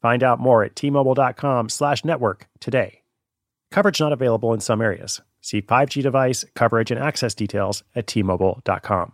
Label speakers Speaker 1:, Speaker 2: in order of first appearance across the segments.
Speaker 1: Find out more at tmobile.com slash network today. Coverage not available in some areas. See 5G device coverage and access details at tmobile.com.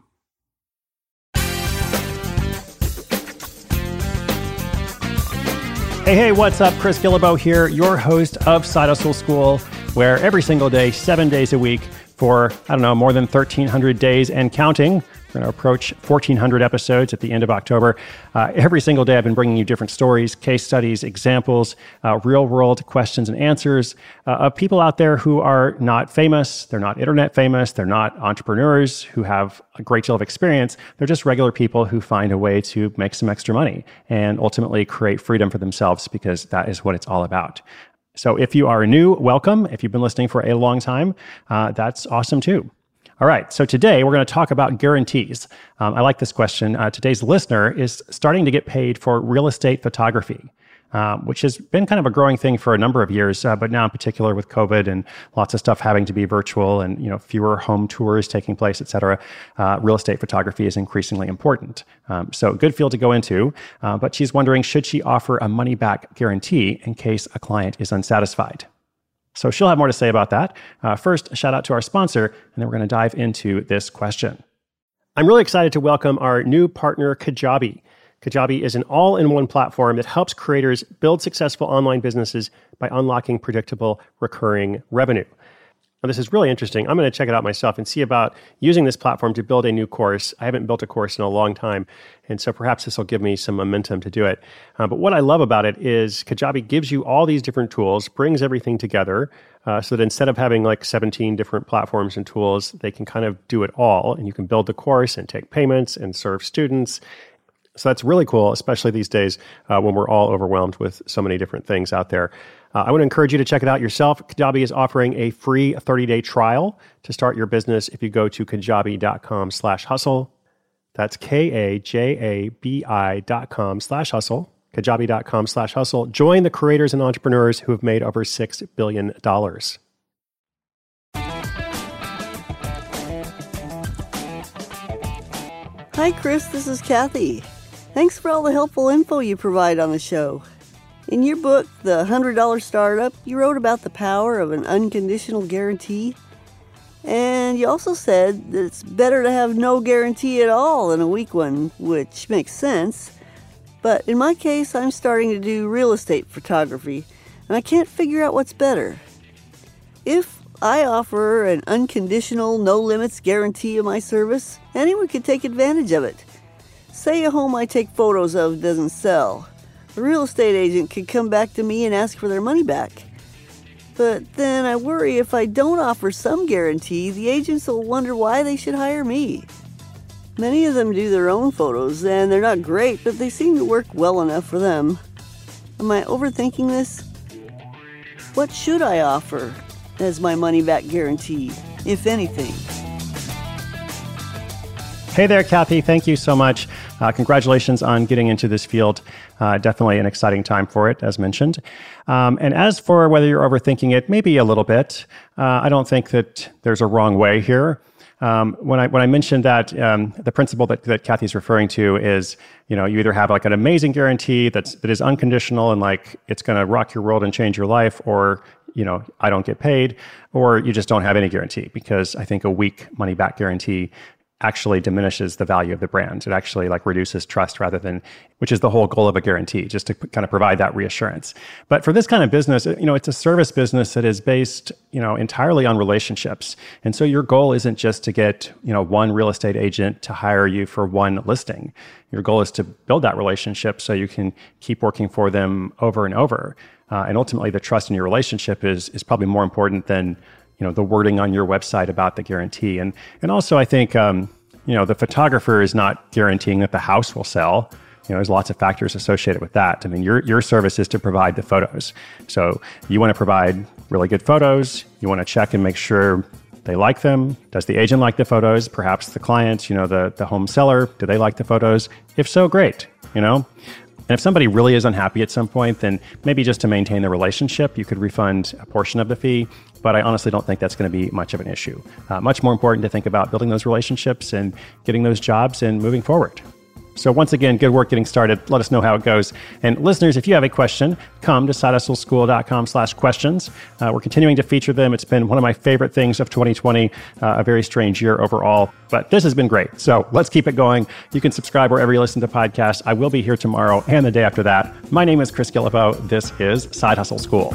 Speaker 1: Hey, hey, what's up? Chris Guillebeau here, your host of Side Hustle School, where every single day, seven days a week, for, I don't know, more than 1,300 days and counting, going to approach 1,400 episodes at the end of October. Uh, every single day, I've been bringing you different stories, case studies, examples, uh, real world questions and answers uh, of people out there who are not famous. They're not internet famous. They're not entrepreneurs who have a great deal of experience. They're just regular people who find a way to make some extra money and ultimately create freedom for themselves because that is what it's all about. So if you are new, welcome. If you've been listening for a long time, uh, that's awesome too. All right, so today we're going to talk about guarantees. Um, I like this question. Uh, today's listener is starting to get paid for real estate photography. Um, which has been kind of a growing thing for a number of years, uh, but now in particular with COVID and lots of stuff having to be virtual and you know fewer home tours taking place, et cetera, uh, real estate photography is increasingly important. Um, so good field to go into, uh, but she's wondering should she offer a money back guarantee in case a client is unsatisfied. So she'll have more to say about that. Uh, first, shout out to our sponsor, and then we're going to dive into this question. I'm really excited to welcome our new partner, Kajabi. Kajabi is an all in one platform that helps creators build successful online businesses by unlocking predictable recurring revenue. Now, this is really interesting. I'm going to check it out myself and see about using this platform to build a new course. I haven't built a course in a long time, and so perhaps this will give me some momentum to do it. Uh, but what I love about it is Kajabi gives you all these different tools, brings everything together, uh, so that instead of having like 17 different platforms and tools, they can kind of do it all, and you can build the course and take payments and serve students. So that's really cool, especially these days uh, when we're all overwhelmed with so many different things out there. Uh, I want to encourage you to check it out yourself. Kajabi is offering a free 30-day trial to start your business if you go to kajabi.com slash hustle. That's K-A-J-A-B-I dot com slash hustle, kajabi.com slash hustle. Join the creators and entrepreneurs who have made over $6 billion.
Speaker 2: Hi, Chris. This is Kathy. Thanks for all the helpful info you provide on the show. In your book, The $100 Startup, you wrote about the power of an unconditional guarantee. And you also said that it's better to have no guarantee at all than a weak one, which makes sense. But in my case, I'm starting to do real estate photography, and I can't figure out what's better. If I offer an unconditional, no limits guarantee of my service, anyone could take advantage of it. Say a home I take photos of doesn't sell the real estate agent could come back to me and ask for their money back. But then I worry if I don't offer some guarantee, the agents will wonder why they should hire me. Many of them do their own photos, and they're not great, but they seem to work well enough for them. Am I overthinking this? What should I offer as my money back guarantee, if anything?
Speaker 1: Hey there, Kathy. Thank you so much. Uh, congratulations on getting into this field. Uh, definitely an exciting time for it, as mentioned. Um, and as for whether you're overthinking it, maybe a little bit. Uh, I don't think that there's a wrong way here. Um, when I when I mentioned that um, the principle that, that Kathy's referring to is you know you either have like an amazing guarantee that's that is unconditional and like it's going to rock your world and change your life, or you know I don't get paid, or you just don't have any guarantee because I think a weak money back guarantee actually diminishes the value of the brand. It actually like reduces trust rather than, which is the whole goal of a guarantee, just to kind of provide that reassurance. But for this kind of business, you know, it's a service business that is based, you know, entirely on relationships. And so your goal isn't just to get, you know, one real estate agent to hire you for one listing. Your goal is to build that relationship so you can keep working for them over and over. Uh, and ultimately, the trust in your relationship is is probably more important than you know the wording on your website about the guarantee and and also i think um, you know the photographer is not guaranteeing that the house will sell You know, there's lots of factors associated with that. I mean, your, your service is to provide the photos. So you want to provide really good photos. You want to check and make sure they like them. Does the agent like the photos? Perhaps the client, you know, the, the home seller, do they like the photos? If so, great, you know? And if somebody really is unhappy at some point, then maybe just to maintain the relationship, you could refund a portion of the fee. But I honestly don't think that's going to be much of an issue. Uh, much more important to think about building those relationships and getting those jobs and moving forward. So once again, good work getting started. Let us know how it goes. And listeners, if you have a question, come to sidehustleschool.com slash questions. Uh, we're continuing to feature them. It's been one of my favorite things of 2020, uh, a very strange year overall, but this has been great. So let's keep it going. You can subscribe wherever you listen to podcasts. I will be here tomorrow and the day after that. My name is Chris Guillebeau. This is Side Hustle School.